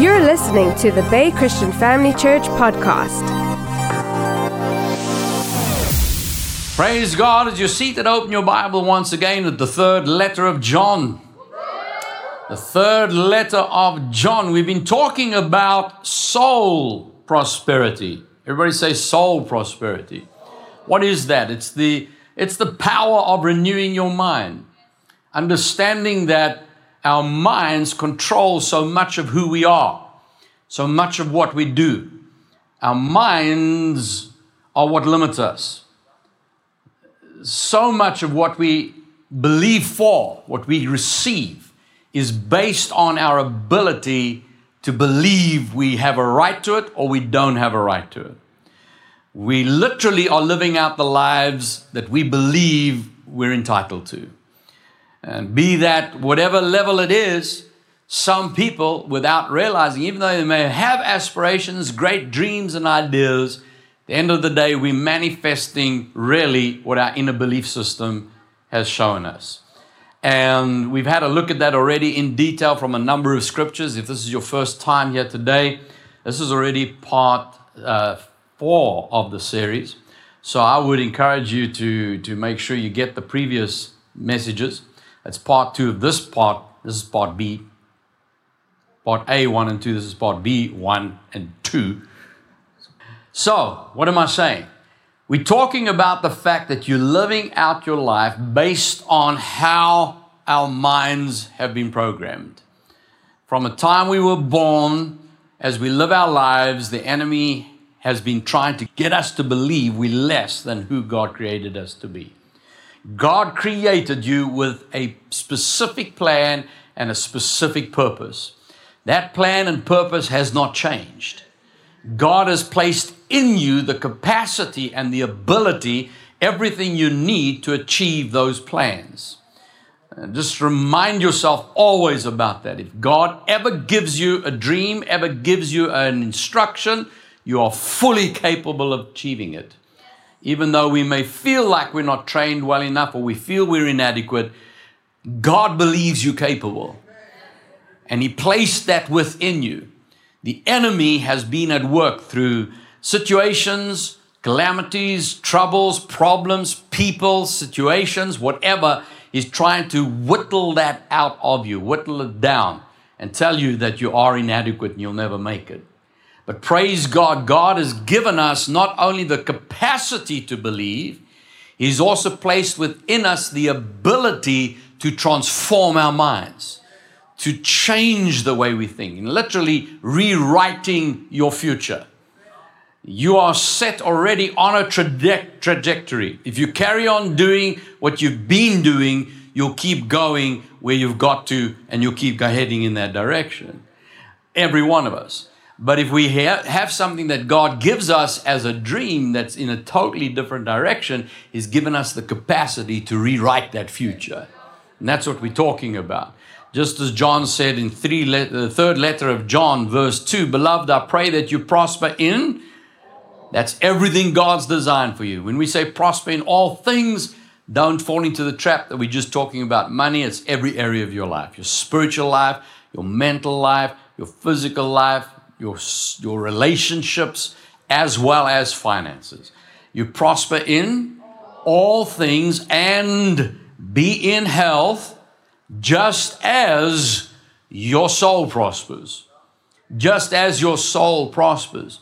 You're listening to the Bay Christian Family Church podcast. Praise God as you're seated, open your Bible once again at the third letter of John. The third letter of John. We've been talking about soul prosperity. Everybody say soul prosperity. What is that? It's the it's the power of renewing your mind. Understanding that our minds control so much of who we are, so much of what we do. Our minds are what limits us. So much of what we believe for, what we receive, is based on our ability to believe we have a right to it or we don't have a right to it. We literally are living out the lives that we believe we're entitled to. And be that whatever level it is, some people, without realizing, even though they may have aspirations, great dreams, and ideas, at the end of the day, we're manifesting really what our inner belief system has shown us. And we've had a look at that already in detail from a number of scriptures. If this is your first time here today, this is already part uh, four of the series. So I would encourage you to, to make sure you get the previous messages. That's part two of this part. This is part B. Part A, one and two. This is part B, one and two. So, what am I saying? We're talking about the fact that you're living out your life based on how our minds have been programmed. From the time we were born, as we live our lives, the enemy has been trying to get us to believe we're less than who God created us to be. God created you with a specific plan and a specific purpose. That plan and purpose has not changed. God has placed in you the capacity and the ability, everything you need to achieve those plans. And just remind yourself always about that. If God ever gives you a dream, ever gives you an instruction, you are fully capable of achieving it even though we may feel like we're not trained well enough or we feel we're inadequate, God believes you capable. And He placed that within you. The enemy has been at work through situations, calamities, troubles, problems, people, situations, whatever. He's trying to whittle that out of you, whittle it down, and tell you that you are inadequate and you'll never make it. But praise God, God has given us not only the capacity to believe, He's also placed within us the ability to transform our minds, to change the way we think, and literally rewriting your future. You are set already on a traje- trajectory. If you carry on doing what you've been doing, you'll keep going where you've got to, and you'll keep heading in that direction. Every one of us. But if we ha- have something that God gives us as a dream that's in a totally different direction, He's given us the capacity to rewrite that future. And that's what we're talking about. Just as John said in three the third letter of John, verse 2 Beloved, I pray that you prosper in. That's everything God's designed for you. When we say prosper in all things, don't fall into the trap that we're just talking about money. It's every area of your life your spiritual life, your mental life, your physical life, your, your relationships, as well as finances. You prosper in all things and be in health just as your soul prospers. Just as your soul prospers.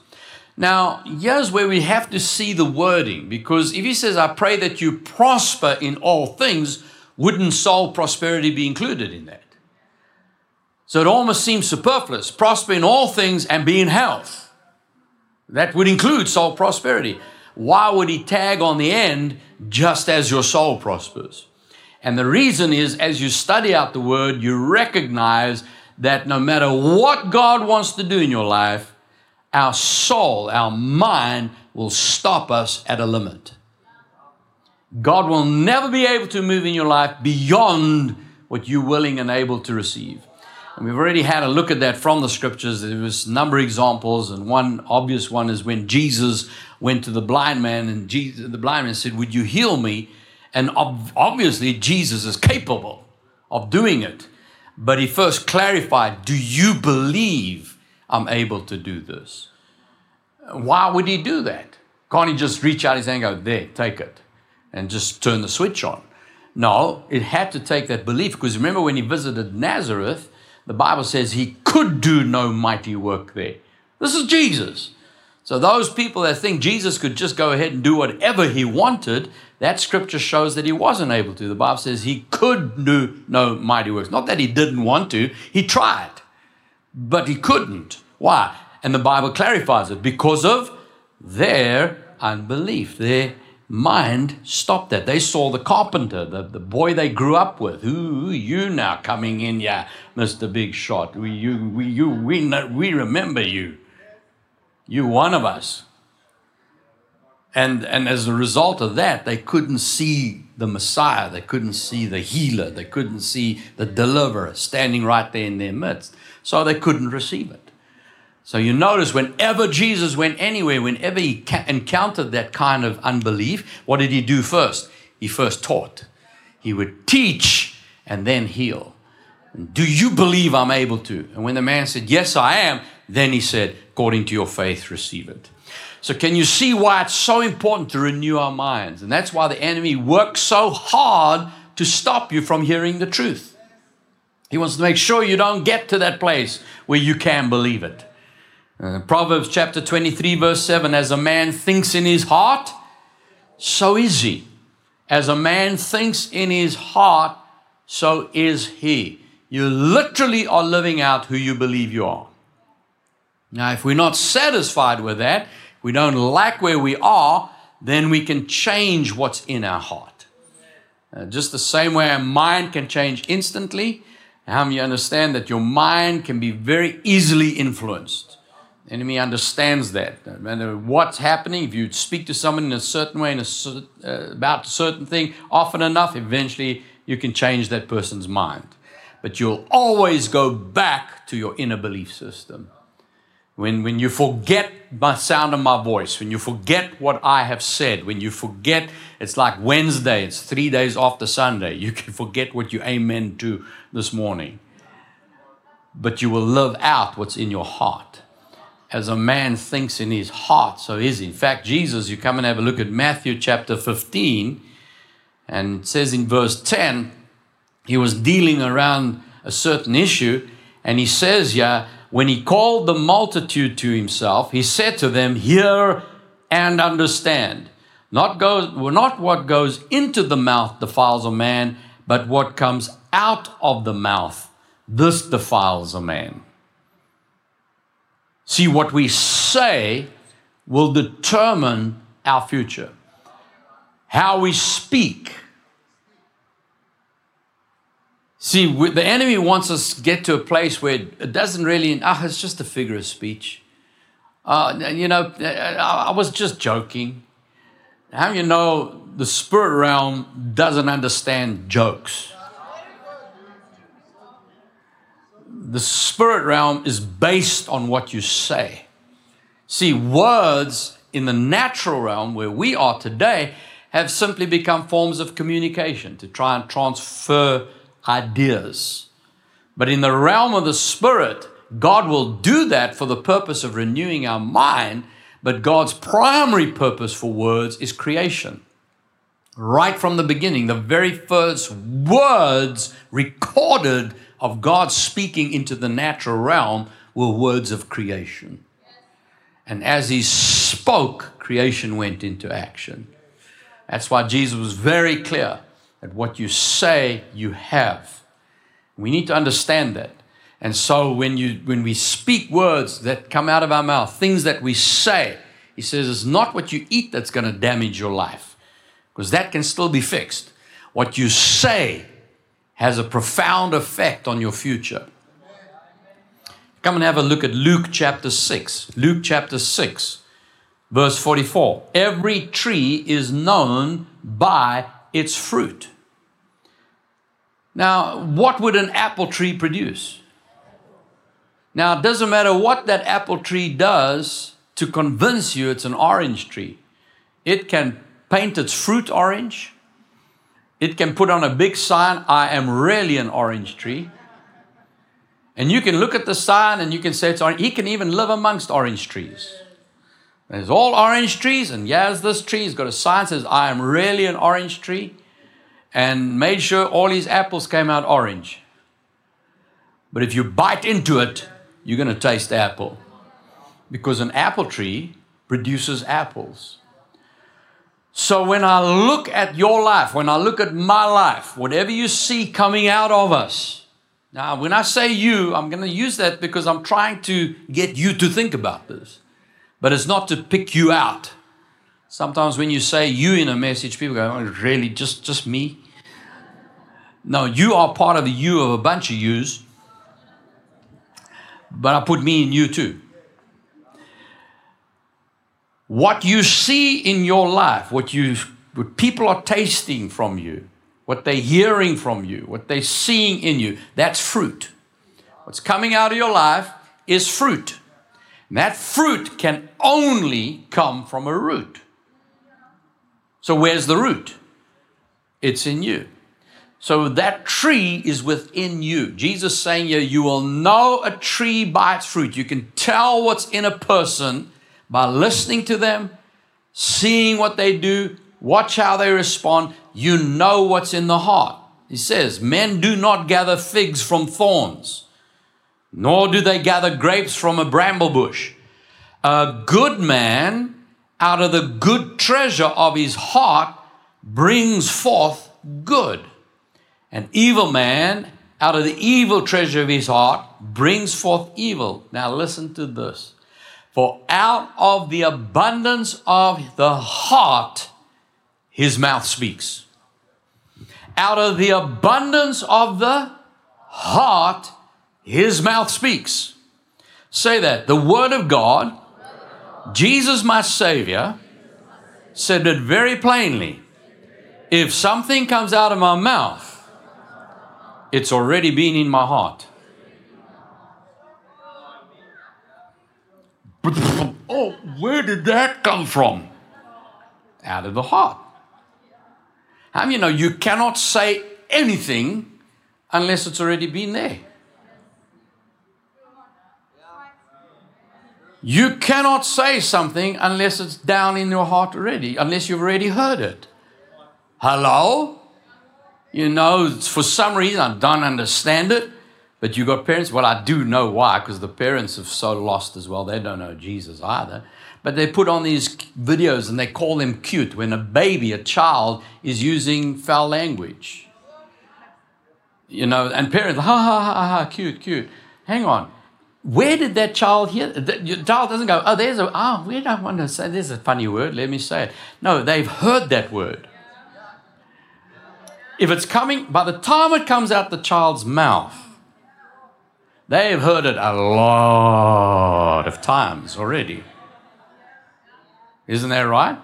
Now, here's where we have to see the wording because if he says, I pray that you prosper in all things, wouldn't soul prosperity be included in that? So it almost seems superfluous. Prosper in all things and be in health. That would include soul prosperity. Why would he tag on the end, just as your soul prospers? And the reason is, as you study out the word, you recognize that no matter what God wants to do in your life, our soul, our mind will stop us at a limit. God will never be able to move in your life beyond what you're willing and able to receive. And we've already had a look at that from the scriptures. There was a number of examples, and one obvious one is when Jesus went to the blind man, and Jesus, the blind man said, Would you heal me? And obviously, Jesus is capable of doing it. But he first clarified, Do you believe I'm able to do this. Why would he do that? Can't he just reach out his hand and go, There, take it, and just turn the switch on? No, it had to take that belief because remember when he visited Nazareth, the Bible says he could do no mighty work there. This is Jesus. So, those people that think Jesus could just go ahead and do whatever he wanted, that scripture shows that he wasn't able to. The Bible says he could do no mighty works. Not that he didn't want to, he tried, but he couldn't. Why? And the Bible clarifies it because of their unbelief. Their mind stopped that. They saw the carpenter, the, the boy they grew up with. Who you now coming in, yeah, Mr. Big Shot? We, you, we, you, we, we remember you. You one of us. And, and as a result of that, they couldn't see the Messiah. They couldn't see the healer. They couldn't see the deliverer standing right there in their midst. So they couldn't receive it. So you notice whenever Jesus went anywhere, whenever he encountered that kind of unbelief, what did he do first? He first taught. He would teach and then heal. Do you believe I'm able to? And when the man said, Yes, I am, then he said, According to your faith, receive it. So, can you see why it's so important to renew our minds? And that's why the enemy works so hard to stop you from hearing the truth. He wants to make sure you don't get to that place where you can believe it. Uh, Proverbs chapter 23, verse 7 As a man thinks in his heart, so is he. As a man thinks in his heart, so is he. You literally are living out who you believe you are. Now, if we're not satisfied with that, we don't like where we are, then we can change what's in our heart. Uh, just the same way our mind can change instantly, how many understand that your mind can be very easily influenced? Enemy understands that. No matter what's happening, if you speak to someone in a certain way in a, uh, about a certain thing often enough, eventually you can change that person's mind. But you'll always go back to your inner belief system. When, when you forget the sound of my voice, when you forget what I have said, when you forget, it's like Wednesday, it's three days after Sunday, you can forget what you amen to this morning. But you will live out what's in your heart. As a man thinks in his heart, so is he. In fact, Jesus, you come and have a look at Matthew chapter 15, and it says in verse 10, he was dealing around a certain issue, and he says, Yeah, when he called the multitude to himself, he said to them, Hear and understand. Not, goes, not what goes into the mouth defiles a man, but what comes out of the mouth, this defiles a man. See, what we say will determine our future. How we speak See, the enemy wants us to get to a place where it doesn't really, ah, oh, it's just a figure of speech. Uh, you know, I was just joking. How you know the spirit realm doesn't understand jokes? The spirit realm is based on what you say. See, words in the natural realm where we are today have simply become forms of communication to try and transfer ideas. But in the realm of the Spirit, God will do that for the purpose of renewing our mind, but God's primary purpose for words is creation. Right from the beginning, the very first words recorded of God speaking into the natural realm were words of creation. And as He spoke, creation went into action. That's why Jesus was very clear that what you say, you have. We need to understand that. And so when, you, when we speak words that come out of our mouth, things that we say, he says it's not what you eat that's going to damage your life, because that can still be fixed. What you say has a profound effect on your future. Come and have a look at Luke chapter 6. Luke chapter 6, verse 44. Every tree is known by its fruit. Now, what would an apple tree produce? Now, it doesn't matter what that apple tree does to convince you it's an orange tree. It can paint its fruit orange. It can put on a big sign, I am really an orange tree. And you can look at the sign and you can say it's orange. He can even live amongst orange trees. There's all orange trees, and yes, this tree has got a sign that says, I am really an orange tree, and made sure all his apples came out orange. But if you bite into it, you're going to taste apple. Because an apple tree produces apples. So when I look at your life, when I look at my life, whatever you see coming out of us, now, when I say you, I'm going to use that because I'm trying to get you to think about this. But it's not to pick you out. Sometimes when you say you in a message, people go, oh, really, just, just me? No, you are part of the you of a bunch of yous. But I put me in you too. What you see in your life, what you what people are tasting from you, what they're hearing from you, what they're seeing in you, that's fruit. What's coming out of your life is fruit. And that fruit can only come from a root. So, where's the root? It's in you. So, that tree is within you. Jesus saying here, you will know a tree by its fruit. You can tell what's in a person by listening to them, seeing what they do, watch how they respond, you know what's in the heart. He says, Men do not gather figs from thorns, nor do they gather grapes from a bramble bush. A good man out of the good treasure of his heart brings forth good. An evil man out of the evil treasure of his heart brings forth evil. Now listen to this. For out of the abundance of the heart, his mouth speaks out of the abundance of the heart, his mouth speaks. Say that. The Word of God, Jesus, my Savior, said it very plainly. If something comes out of my mouth, it's already been in my heart. Oh, where did that come from? Out of the heart. How um, you know you cannot say anything unless it's already been there? You cannot say something unless it's down in your heart already, unless you've already heard it. Hello? You know, for some reason I don't understand it, but you got parents. Well, I do know why, because the parents have so lost as well. They don't know Jesus either. But they put on these videos and they call them cute when a baby, a child, is using foul language. You know, and parents, ha ha ha ha, cute, cute. Hang on. Where did that child hear? The child doesn't go, oh, there's a, oh, we don't want to say, there's a funny word, let me say it. No, they've heard that word. If it's coming, by the time it comes out the child's mouth, they've heard it a lot of times already. Isn't that right?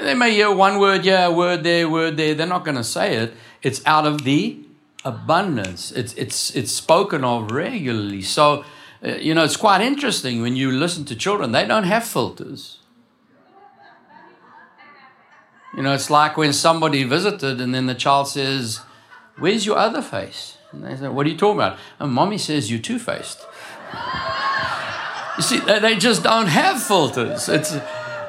They may hear one word yeah, word there, word there. They're not going to say it. It's out of the abundance. It's, it's, it's spoken of regularly. So, uh, you know, it's quite interesting when you listen to children, they don't have filters. You know, it's like when somebody visited and then the child says, Where's your other face? And they say, What are you talking about? And mommy says, You're two faced. you see, they just don't have filters. It's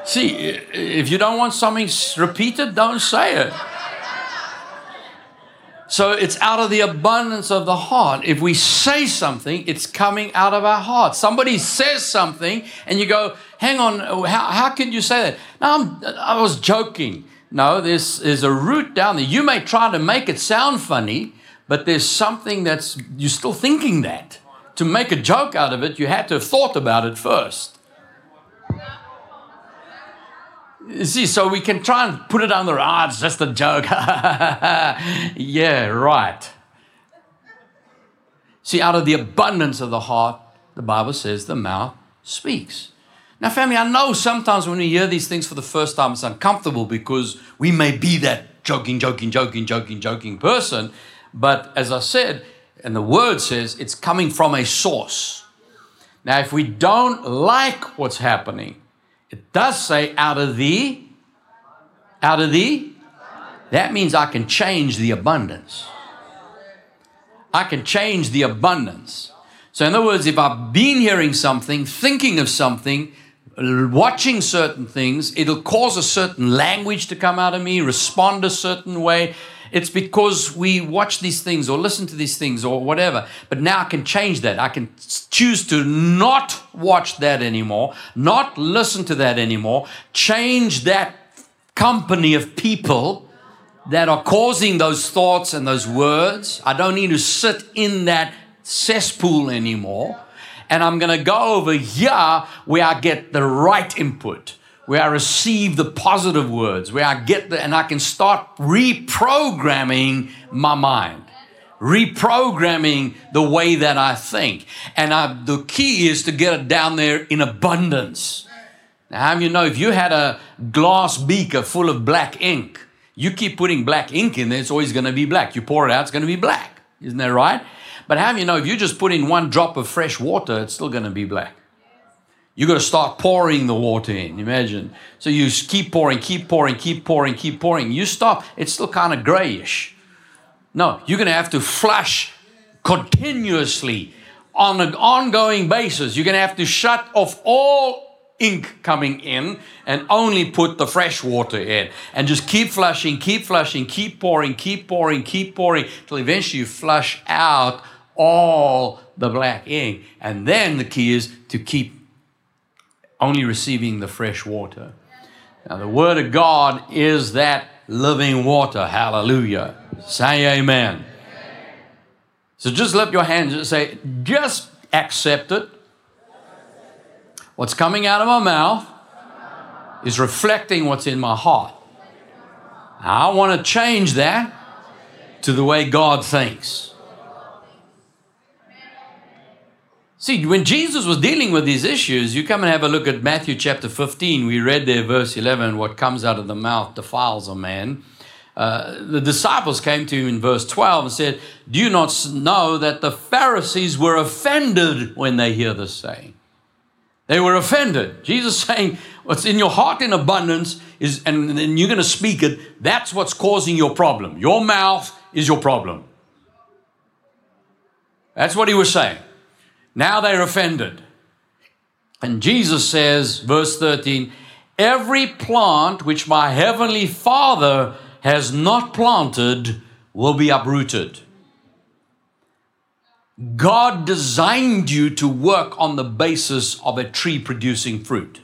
See, if you don't want something repeated, don't say it. So it's out of the abundance of the heart. If we say something, it's coming out of our heart. Somebody says something, and you go, "Hang on, how, how can you say that?" No, I'm, I was joking. No, there's, there's a root down there. You may try to make it sound funny, but there's something that's you're still thinking that. To make a joke out of it, you had to have thought about it first. You see, so we can try and put it under, ah, oh, it's just a joke. yeah, right. See, out of the abundance of the heart, the Bible says the mouth speaks. Now, family, I know sometimes when we hear these things for the first time, it's uncomfortable because we may be that joking, joking, joking, joking, joking person. But as I said, and the word says, it's coming from a source. Now, if we don't like what's happening, it does say out of the, out of the, that means I can change the abundance. I can change the abundance. So, in other words, if I've been hearing something, thinking of something, watching certain things, it'll cause a certain language to come out of me, respond a certain way. It's because we watch these things or listen to these things or whatever. But now I can change that. I can choose to not watch that anymore, not listen to that anymore, change that company of people that are causing those thoughts and those words. I don't need to sit in that cesspool anymore. And I'm going to go over here where I get the right input where I receive the positive words, where I get the, and I can start reprogramming my mind, reprogramming the way that I think. And I, the key is to get it down there in abundance. Now, how do you know if you had a glass beaker full of black ink, you keep putting black ink in there, it's always going to be black. You pour it out, it's going to be black. Isn't that right? But how do you know if you just put in one drop of fresh water, it's still going to be black? You got to start pouring the water in. Imagine. So you keep pouring, keep pouring, keep pouring, keep pouring. You stop, it's still kind of grayish. No, you're going to have to flush continuously on an ongoing basis. You're going to have to shut off all ink coming in and only put the fresh water in. And just keep flushing, keep flushing, keep pouring, keep pouring, keep pouring, till eventually you flush out all the black ink. And then the key is to keep only receiving the fresh water. Now, the Word of God is that living water. Hallelujah. Say amen. So just lift your hands and say, just accept it. What's coming out of my mouth is reflecting what's in my heart. I want to change that to the way God thinks. See, when Jesus was dealing with these issues, you come and have a look at Matthew chapter 15. We read there, verse 11, what comes out of the mouth defiles a man. Uh, the disciples came to him in verse 12 and said, Do you not know that the Pharisees were offended when they hear this saying? They were offended. Jesus saying, What's in your heart in abundance is, and then you're going to speak it, that's what's causing your problem. Your mouth is your problem. That's what he was saying. Now they're offended. And Jesus says, verse 13, every plant which my heavenly Father has not planted will be uprooted. God designed you to work on the basis of a tree producing fruit,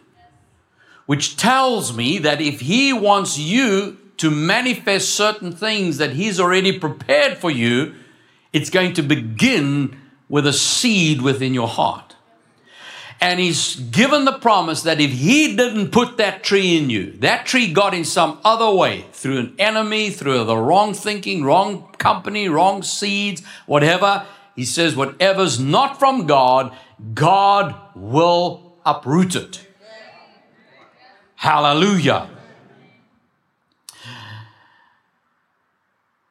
which tells me that if He wants you to manifest certain things that He's already prepared for you, it's going to begin with a seed within your heart. And he's given the promise that if he didn't put that tree in you, that tree got in some other way through an enemy, through the wrong thinking, wrong company, wrong seeds, whatever. He says, whatever's not from God, God will uproot it. Hallelujah.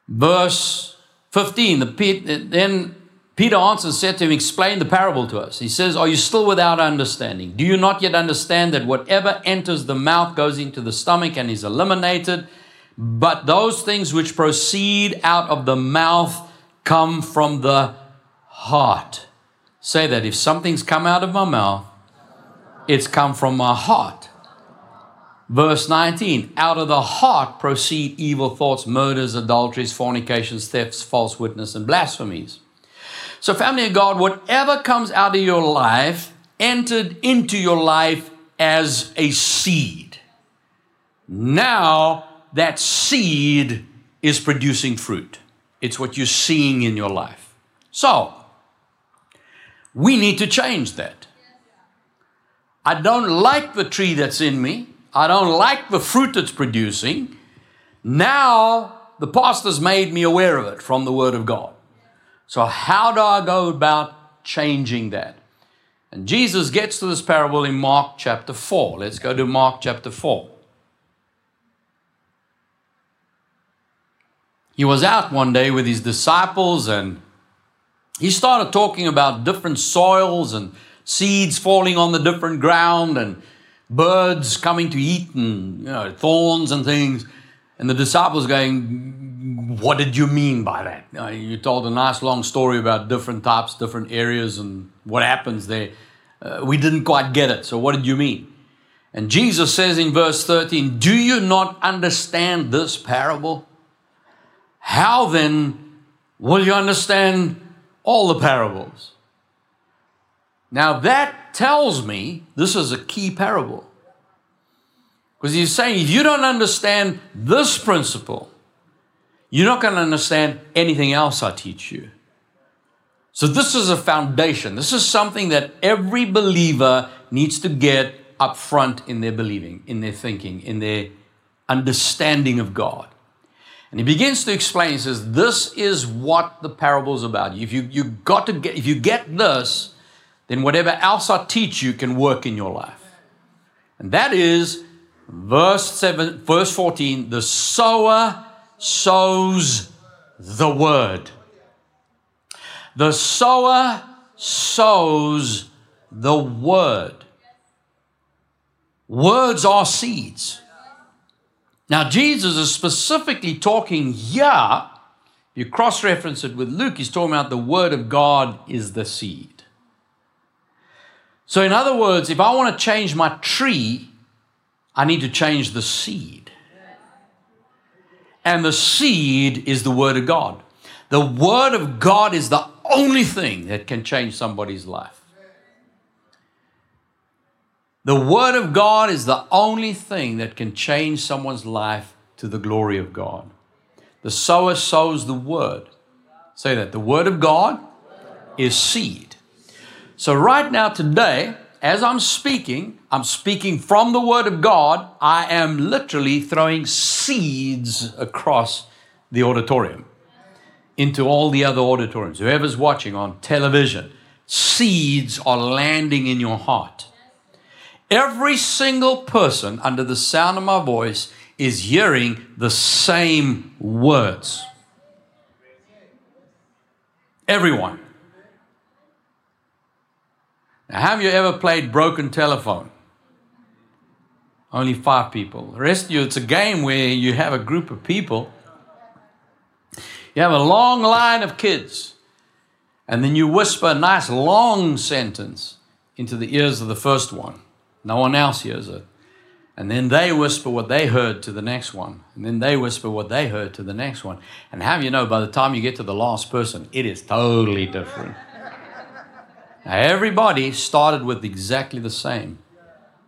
Verse 15, the, then Peter answered said to him, Explain the parable to us. He says, Are you still without understanding? Do you not yet understand that whatever enters the mouth goes into the stomach and is eliminated? But those things which proceed out of the mouth come from the heart. Say that if something's come out of my mouth, it's come from my heart. Verse 19 Out of the heart proceed evil thoughts, murders, adulteries, fornications, thefts, false witness, and blasphemies. So, family of God, whatever comes out of your life entered into your life as a seed. Now, that seed is producing fruit. It's what you're seeing in your life. So, we need to change that. I don't like the tree that's in me. I don't like the fruit that's producing. Now, the pastor's made me aware of it from the Word of God. So, how do I go about changing that? And Jesus gets to this parable in Mark chapter 4. Let's go to Mark chapter 4. He was out one day with his disciples and he started talking about different soils and seeds falling on the different ground and birds coming to eat and you know, thorns and things. And the disciples going, what did you mean by that? Uh, you told a nice long story about different types, different areas, and what happens there. Uh, we didn't quite get it. So, what did you mean? And Jesus says in verse 13, Do you not understand this parable? How then will you understand all the parables? Now, that tells me this is a key parable. Because he's saying if you don't understand this principle, you're not going to understand anything else I teach you. So, this is a foundation. This is something that every believer needs to get up front in their believing, in their thinking, in their understanding of God. And he begins to explain, he says, This is what the parable is about. If you, you got to get, if you get this, then whatever else I teach you can work in your life. And that is verse 7, verse 14, the sower sows the word. The sower sows the word. Words are seeds. Now, Jesus is specifically talking here. If you cross reference it with Luke, he's talking about the word of God is the seed. So, in other words, if I want to change my tree, I need to change the seed. And the seed is the Word of God. The Word of God is the only thing that can change somebody's life. The Word of God is the only thing that can change someone's life to the glory of God. The sower sows the Word. Say that. The Word of God is seed. So, right now, today, as I'm speaking, I'm speaking from the Word of God. I am literally throwing seeds across the auditorium into all the other auditoriums. Whoever's watching on television, seeds are landing in your heart. Every single person under the sound of my voice is hearing the same words. Everyone. Now, have you ever played broken telephone? Only five people. The rest of you, it's a game where you have a group of people. You have a long line of kids, and then you whisper a nice long sentence into the ears of the first one. No one else hears it. And then they whisper what they heard to the next one. And then they whisper what they heard to the next one. And have you know, by the time you get to the last person, it is totally different. Everybody started with exactly the same,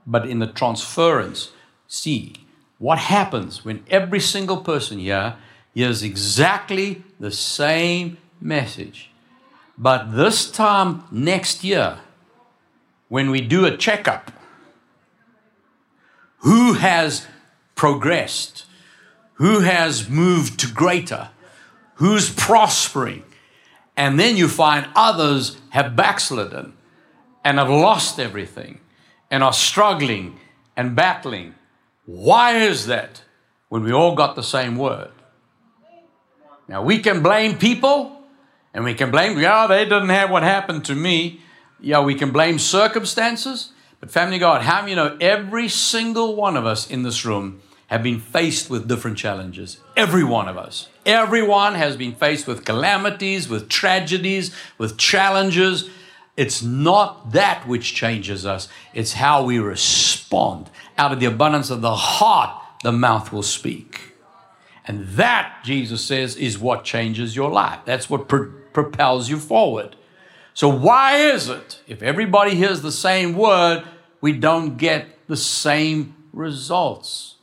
but in the transference, see what happens when every single person here hears exactly the same message. But this time next year, when we do a checkup, who has progressed? Who has moved to greater? Who's prospering? And then you find others have backslidden and have lost everything and are struggling and battling. Why is that when we all got the same word? Now we can blame people and we can blame, yeah, they didn't have what happened to me. Yeah, we can blame circumstances. But, family God, how many you know every single one of us in this room have been faced with different challenges? Every one of us. Everyone has been faced with calamities, with tragedies, with challenges. It's not that which changes us, it's how we respond. Out of the abundance of the heart, the mouth will speak. And that, Jesus says, is what changes your life. That's what pro- propels you forward. So, why is it if everybody hears the same word, we don't get the same results?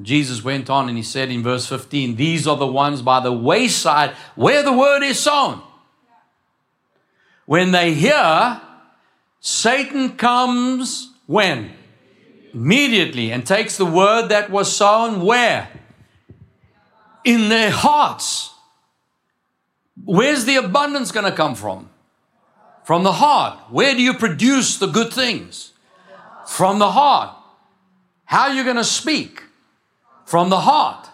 Jesus went on and he said in verse 15, These are the ones by the wayside where the word is sown. When they hear, Satan comes when? Immediately and takes the word that was sown where? In their hearts. Where's the abundance going to come from? From the heart. Where do you produce the good things? From the heart. How are you going to speak? From the heart.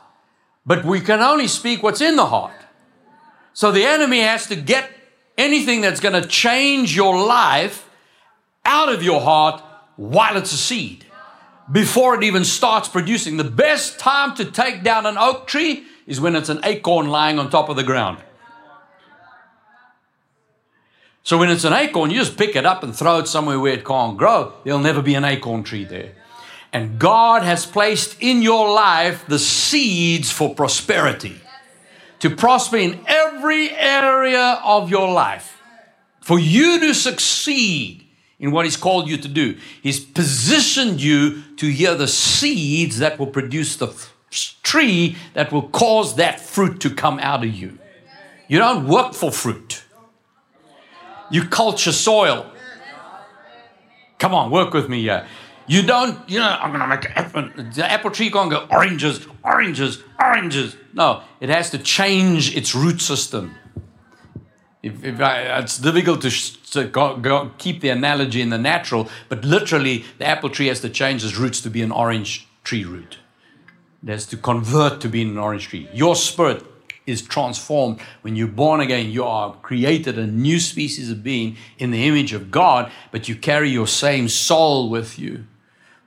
But we can only speak what's in the heart. So the enemy has to get anything that's going to change your life out of your heart while it's a seed before it even starts producing. The best time to take down an oak tree is when it's an acorn lying on top of the ground. So when it's an acorn, you just pick it up and throw it somewhere where it can't grow. There'll never be an acorn tree there. And God has placed in your life the seeds for prosperity to prosper in every area of your life. For you to succeed in what He's called you to do, He's positioned you to hear the seeds that will produce the tree that will cause that fruit to come out of you. You don't work for fruit. You culture soil. Come on, work with me here. You don't, you know, I'm going to make an apple. The apple tree can't go oranges, oranges, oranges. No, it has to change its root system. If, if I, it's difficult to, to go, go, keep the analogy in the natural, but literally, the apple tree has to change its roots to be an orange tree root. It has to convert to being an orange tree. Your spirit is transformed. When you're born again, you are created a new species of being in the image of God, but you carry your same soul with you.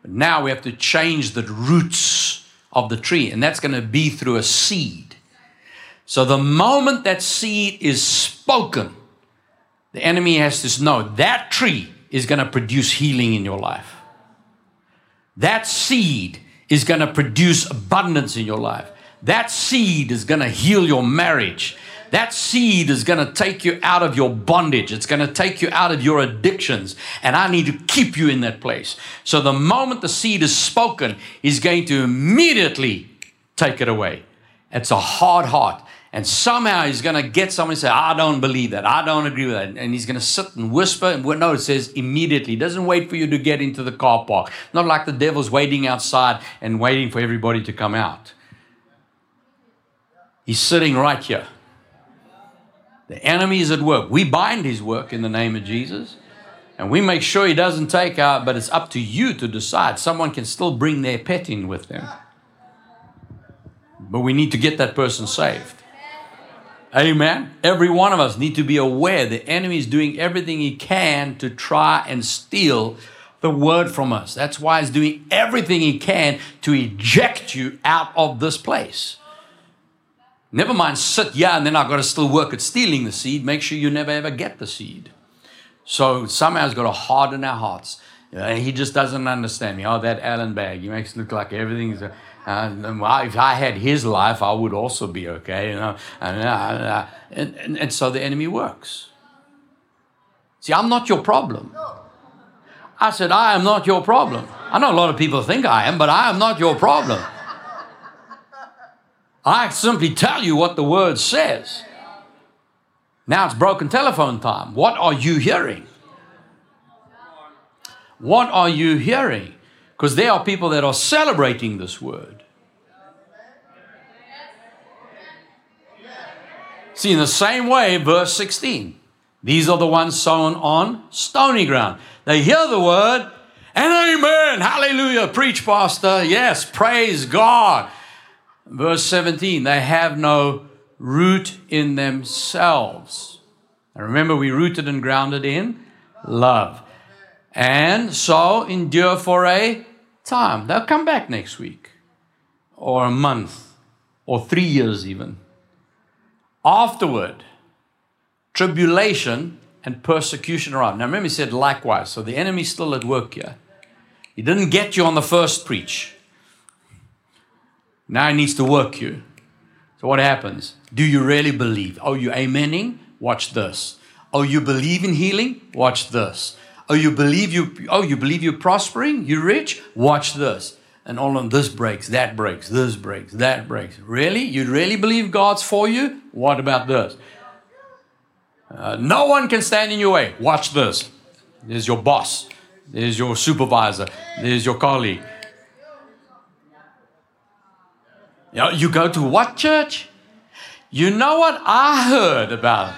But now we have to change the roots of the tree, and that's going to be through a seed. So the moment that seed is spoken, the enemy has to know that tree is going to produce healing in your life. That seed is going to produce abundance in your life. That seed is going to heal your marriage. That seed is going to take you out of your bondage. It's going to take you out of your addictions. And I need to keep you in that place. So the moment the seed is spoken, he's going to immediately take it away. It's a hard heart. And somehow he's going to get someone and say, I don't believe that. I don't agree with that. And he's going to sit and whisper. And no, it says immediately. It doesn't wait for you to get into the car park. Not like the devil's waiting outside and waiting for everybody to come out. He's sitting right here. The enemy is at work. We bind his work in the name of Jesus. And we make sure he doesn't take out, but it's up to you to decide. Someone can still bring their pet in with them. But we need to get that person saved. Amen. Every one of us need to be aware the enemy is doing everything he can to try and steal the word from us. That's why he's doing everything he can to eject you out of this place. Never mind sit yeah, and then I've got to still work at stealing the seed. Make sure you never ever get the seed. So somehow it's got to harden our hearts. he just doesn't understand me. Oh, that Allan Bagg, he makes it look like everything's. Uh, uh, if I had his life, I would also be okay. You know, and, uh, and, and, and so the enemy works. See, I'm not your problem. I said, I am not your problem. I know a lot of people think I am, but I am not your problem. I simply tell you what the word says. Now it's broken telephone time. What are you hearing? What are you hearing? Because there are people that are celebrating this word. See, in the same way, verse 16, these are the ones sown on stony ground. They hear the word and amen. Hallelujah. Preach, Pastor. Yes, praise God. Verse 17, they have no root in themselves. And remember, we rooted and grounded in love. And so endure for a time. They'll come back next week, or a month, or three years even. Afterward, tribulation and persecution around. Now remember, he said likewise. So the enemy's still at work here. He didn't get you on the first preach. Now he needs to work you. So what happens? Do you really believe? Are you amening? Watch this. Oh, you believe in healing? Watch this. Oh, you believe you oh you believe you're prospering? You're rich? Watch this. And all of this breaks, that breaks, this breaks, that breaks. Really? You really believe God's for you? What about this? Uh, no one can stand in your way. Watch this. There's your boss. There's your supervisor. There's your colleague. You, you go to what church? You know what I heard about?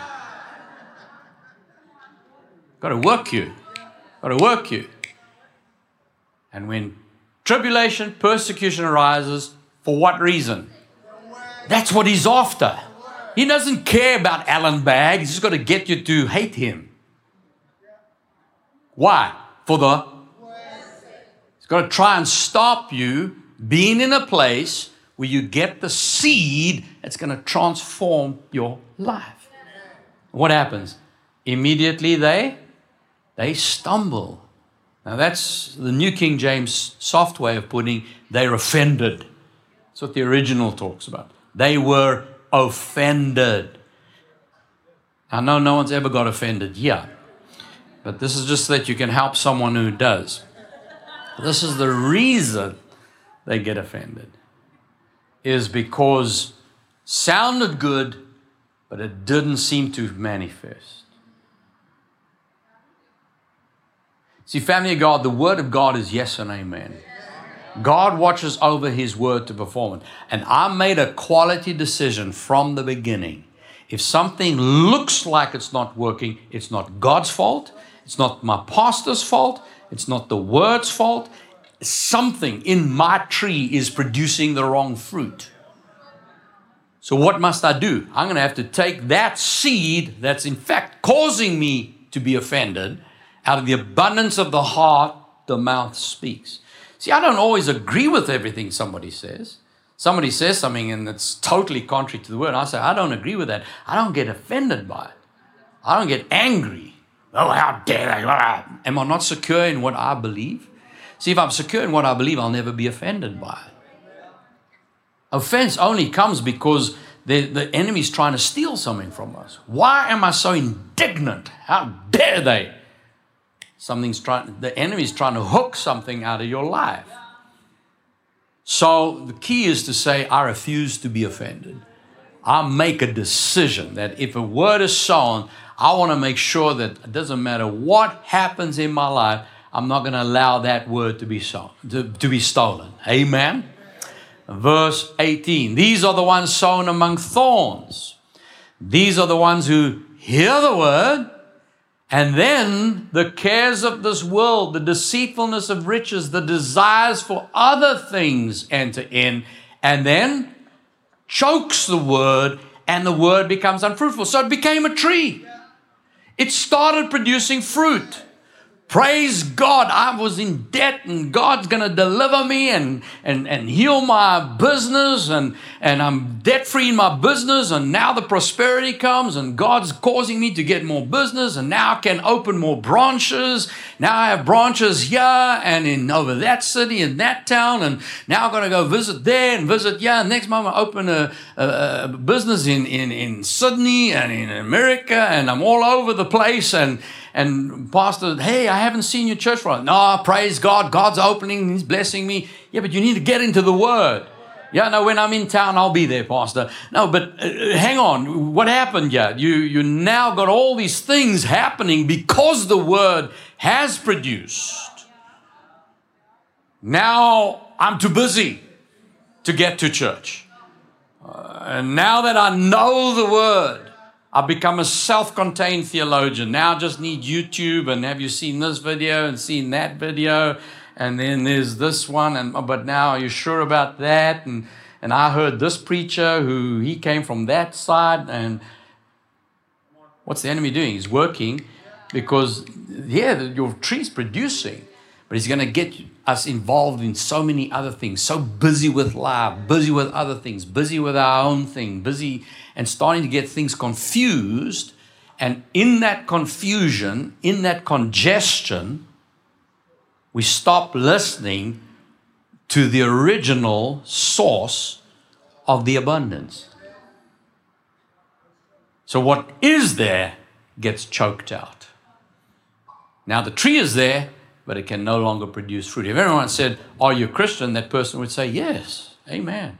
Got to work you. Got to work you. And when tribulation, persecution arises, for what reason? That's what he's after. He doesn't care about Allan Bagg. He's just got to get you to hate him. Why? For the. He's got to try and stop you being in a place where you get the seed that's going to transform your life. What happens? Immediately they they stumble. Now that's the New King James soft way of putting they're offended. That's what the original talks about. They were offended. I know no one's ever got offended yet, but this is just that you can help someone who does. This is the reason they get offended, is because sounded good, but it didn't seem to manifest. See, family of God, the word of God is yes and amen. God watches over his word to perform it. And I made a quality decision from the beginning. If something looks like it's not working, it's not God's fault, it's not my pastor's fault, it's not the word's fault. Something in my tree is producing the wrong fruit. So, what must I do? I'm going to have to take that seed that's in fact causing me to be offended. Out of the abundance of the heart, the mouth speaks. See, I don't always agree with everything somebody says. Somebody says something and it's totally contrary to the word. I say, I don't agree with that. I don't get offended by it. I don't get angry. Oh, how dare they? Am I not secure in what I believe? See, if I'm secure in what I believe, I'll never be offended by it. Offense only comes because the, the enemy's trying to steal something from us. Why am I so indignant? How dare they? Something's trying, the enemy's trying to hook something out of your life. So the key is to say, I refuse to be offended. I make a decision that if a word is sown, I want to make sure that it doesn't matter what happens in my life, I'm not going to allow that word to be sown, to, to be stolen. Amen. Verse 18. These are the ones sown among thorns. These are the ones who hear the word, and then the cares of this world, the deceitfulness of riches, the desires for other things enter in, and then chokes the word, and the word becomes unfruitful. So it became a tree. It started producing fruit. Praise God, I was in debt and God's going to deliver me and, and, and heal my business and, and I'm debt free in my business and now the prosperity comes and God's causing me to get more business and now I can open more branches. Now I have branches here and in over that city and that town and now I'm going to go visit there and visit yeah. Next month I open a, a, a business in, in, in Sydney and in America and I'm all over the place and and pastor, hey, I haven't seen your church for a while. No, praise God. God's opening. He's blessing me. Yeah, but you need to get into the word. Yeah, no, when I'm in town, I'll be there, pastor. No, but uh, hang on. What happened yet? You, you now got all these things happening because the word has produced. Now I'm too busy to get to church. Uh, and now that I know the word, I've become a self contained theologian. Now I just need YouTube and have you seen this video and seen that video? And then there's this one, and oh, but now are you sure about that? And and I heard this preacher who he came from that side, and what's the enemy doing? He's working because yeah, your tree's producing, but he's going to get us involved in so many other things, so busy with life, busy with other things, busy with our own thing, busy and starting to get things confused. And in that confusion, in that congestion, we stop listening to the original source of the abundance. So, what is there gets choked out. Now, the tree is there, but it can no longer produce fruit. If everyone said, Are you a Christian? that person would say, Yes, amen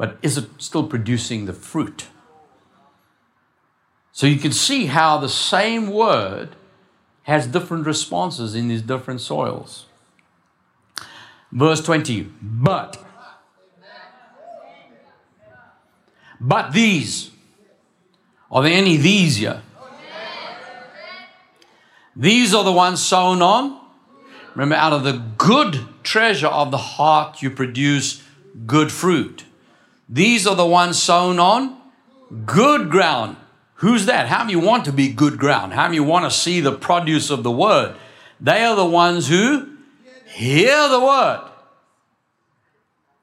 but is it still producing the fruit? So you can see how the same word has different responses in these different soils. Verse 20, but. But these. Are there any these here? These are the ones sown on. Remember, out of the good treasure of the heart, you produce good fruit. These are the ones sown on good ground. Who's that? How many want to be good ground? How many want to see the produce of the word? They are the ones who hear the word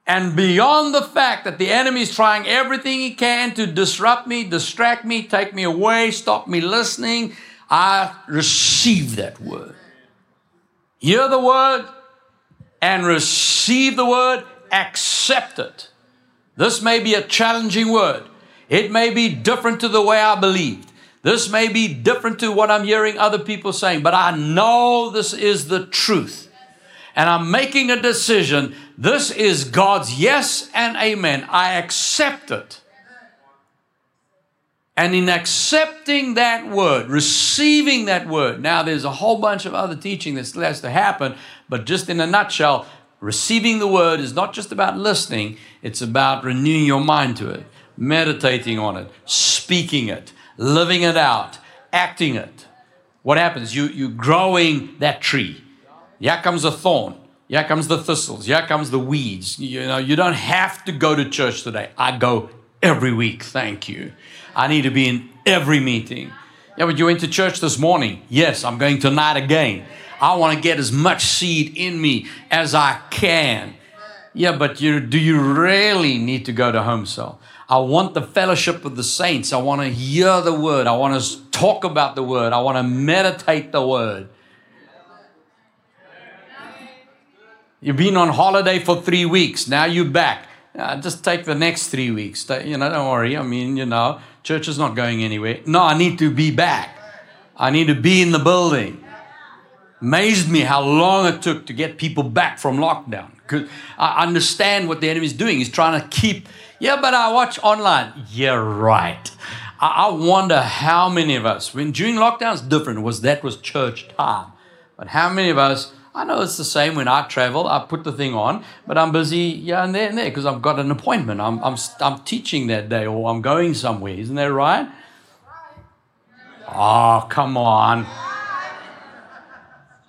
And beyond the fact that the enemy is trying everything he can to disrupt me, distract me, take me away, stop me listening, I receive that word. Hear the word and receive the word, accept it. This may be a challenging word. It may be different to the way I believed. This may be different to what I'm hearing other people saying, but I know this is the truth. And I'm making a decision. This is God's yes and amen. I accept it. And in accepting that word, receiving that word, now there's a whole bunch of other teaching that still has to happen, but just in a nutshell, receiving the word is not just about listening, it's about renewing your mind to it, meditating on it, speaking it, living it out, acting it. What happens? You, you're growing that tree. Here comes a thorn. Here comes the thistles. Here comes the weeds. You know, you don't have to go to church today. I go every week. Thank you. I need to be in every meeting. Yeah, but you went to church this morning. Yes, I'm going tonight again. I want to get as much seed in me as I can. Yeah, but you, do you really need to go to home cell? I want the fellowship of the saints. I want to hear the word. I want to talk about the word. I want to meditate the word. You've been on holiday for three weeks. Now you're back. Uh, just take the next three weeks. You know, don't worry. I mean, you know, Church is not going anywhere. No, I need to be back. I need to be in the building. Amazed me how long it took to get people back from lockdown. Because I understand what the enemy is doing. He's trying to keep, yeah, but I watch online. Yeah, right. I, I wonder how many of us, when during lockdown, it's different, was that was church time. But how many of us I know it's the same when I travel. I put the thing on, but I'm busy yeah and there and there because I've got an appointment. I'm, I'm, I'm teaching that day or I'm going somewhere. Isn't that right? Oh, come on.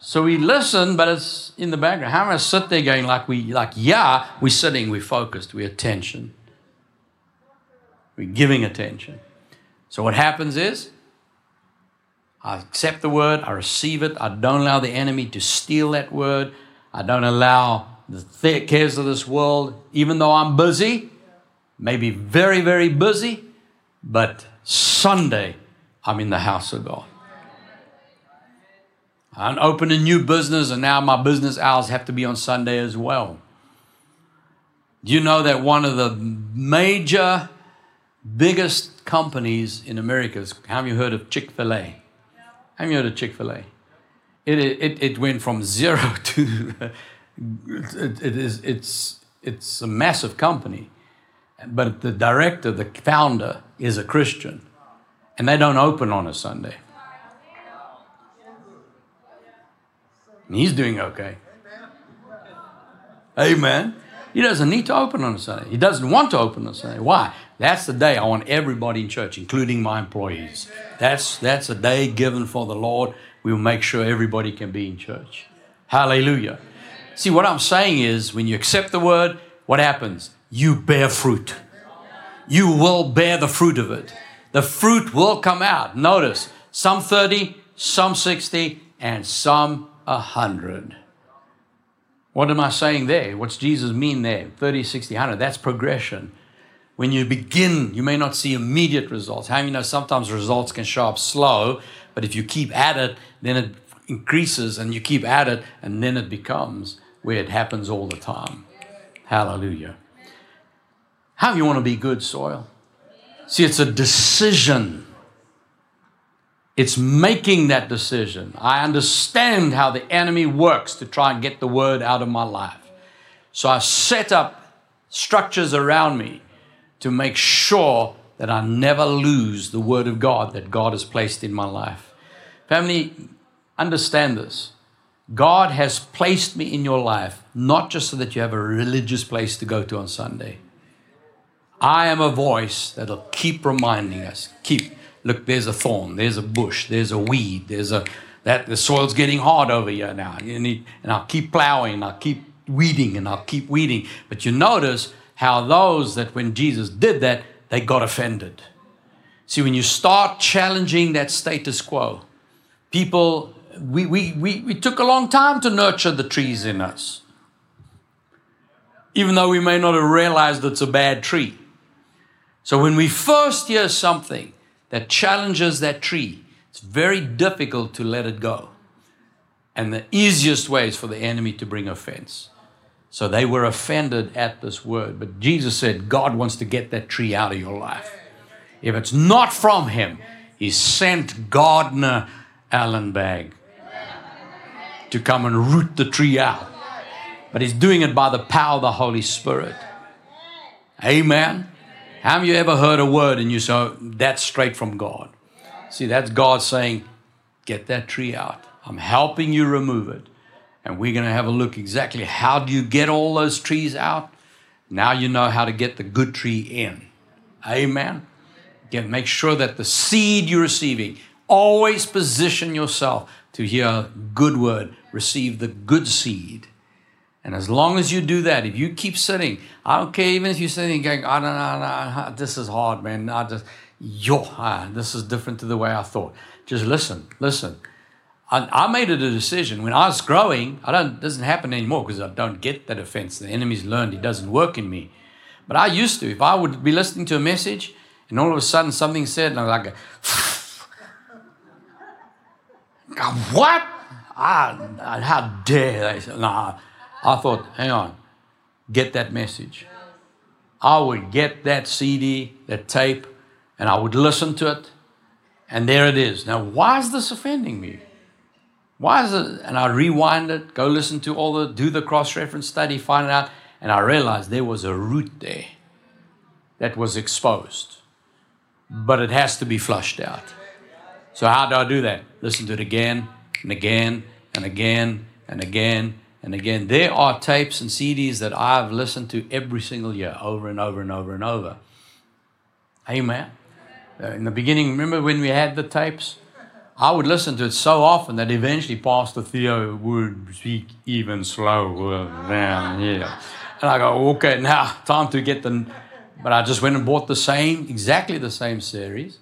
So we listen, but it's in the background. How am I sit there going like we like, yeah, we're sitting, we're focused, we're attention. We're giving attention. So what happens is I accept the word, I receive it, I don't allow the enemy to steal that word, I don't allow the cares of this world, even though I'm busy, maybe very, very busy, but Sunday I'm in the house of God. I'm opening a new business, and now my business hours have to be on Sunday as well. Do you know that one of the major, biggest companies in America is, have you heard of Chick fil A? I'm here at Chick fil A. It, it, it went from zero to, it, it is, it's, it's a massive company. But the director, the founder, is a Christian. And they don't open on a Sunday. And he's doing okay. Amen. He doesn't need to open on a Sunday. He doesn't want to open on a Sunday. Why? That's the day I want everybody in church, including my employees. That's, that's a day given for the Lord. We will make sure everybody can be in church. Hallelujah. See, what I'm saying is when you accept the word, what happens? You bear fruit. You will bear the fruit of it. The fruit will come out. Notice, some 30, some 60, and some 100. What am I saying there? What's Jesus mean there? 30, 60, 100. That's progression when you begin, you may not see immediate results. How you know sometimes results can show up slow, but if you keep at it, then it increases and you keep at it, and then it becomes where it happens all the time. Hallelujah. How you want to be good soil? See, it's a decision. It's making that decision. I understand how the enemy works to try and get the word out of my life. So I set up structures around me to make sure that I never lose the Word of God that God has placed in my life. Family, understand this. God has placed me in your life not just so that you have a religious place to go to on Sunday. I am a voice that'll keep reminding us. Keep, look, there's a thorn, there's a bush, there's a weed, there's a, that the soil's getting hard over here now. You need, and I'll keep plowing, and I'll keep weeding, and I'll keep weeding. But you notice how those that when Jesus did that, they got offended. See, when you start challenging that status quo, people, we, we, we, we took a long time to nurture the trees in us. even though we may not have realized it's a bad tree. So when we first hear something that challenges that tree, it's very difficult to let it go. And the easiest way is for the enemy to bring offense. So they were offended at this word. But Jesus said, God wants to get that tree out of your life. If it's not from Him, He sent gardener Allan Bagg to come and root the tree out. But He's doing it by the power of the Holy Spirit. Amen. Have you ever heard a word and you say, that's straight from God? See, that's God saying, get that tree out. I'm helping you remove it. And we're going to have a look exactly how do you get all those trees out? Now you know how to get the good tree in. Amen. Again, make sure that the seed you're receiving, always position yourself to hear a good word, receive the good seed. And as long as you do that, if you keep sitting, I don't care, even if you're sitting going, I don't know, this is hard, man. I just, yo, ah, this is different to the way I thought. Just listen, listen. I, I made it a decision when I was growing. I don't. Doesn't happen anymore because I don't get that offense. The enemy's learned it doesn't work in me. But I used to. If I would be listening to a message and all of a sudden something said, and I was like, "What? Ah, how dare they?" Say, nah, I thought, hang on, get that message. I would get that CD, that tape, and I would listen to it, and there it is. Now, why is this offending me? Why is it? And I rewind it, go listen to all the, do the cross reference study, find it out, and I realized there was a root there that was exposed. But it has to be flushed out. So, how do I do that? Listen to it again and again and again and again and again. There are tapes and CDs that I've listened to every single year, over and over and over and over. Amen. Uh, in the beginning, remember when we had the tapes? I would listen to it so often that eventually Pastor Theo would speak even slower down here. And I go, okay, now time to get the. But I just went and bought the same, exactly the same series.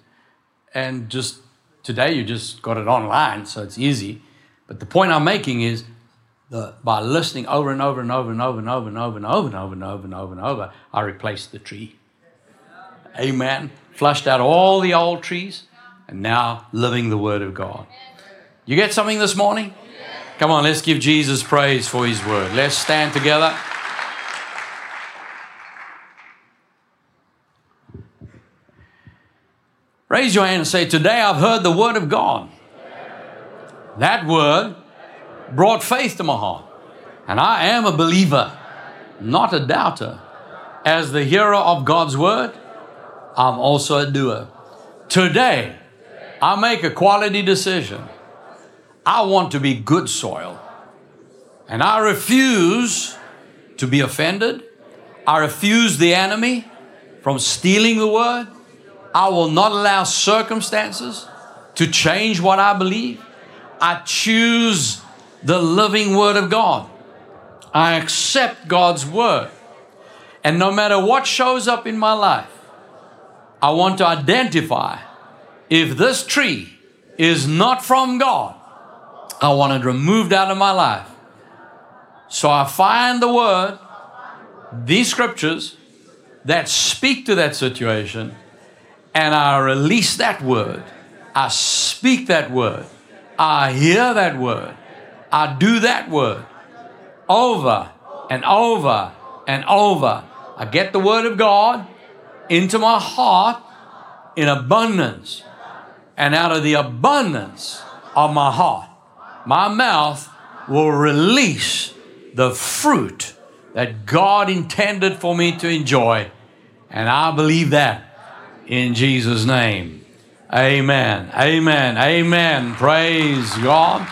And just today, you just got it online, so it's easy. But the point I'm making is the, by listening over and over and over and over and over and over and over and over and over and over and over, I replaced the tree. Amen. Flushed out all the old trees and now living the Word of God. You get something this morning? Come on, let's give Jesus praise for His Word. Let's stand together. Raise your hand and say, Today I've heard the Word of God. That Word brought faith to my heart. And I am a believer, not a doubter. As the hearer of God's Word, I'm also a doer. Today, I make a quality decision. I want to be good soil. And I refuse to be offended. I refuse the enemy from stealing the word. I will not allow circumstances to change what I believe. I choose the living word of God. I accept God's word. And no matter what shows up in my life, I want to identify if this tree is not from God, I want it removed out of my life. So I find the word, these scriptures that speak to that situation, and I release that word. I speak that word. I hear that word. I do that word over and over and over. I get the word of God into my heart in abundance and out of the abundance of my heart, my mouth will release the fruit that God intended for me to enjoy. And I believe that in Jesus' name. Amen. Amen. Amen. Praise God.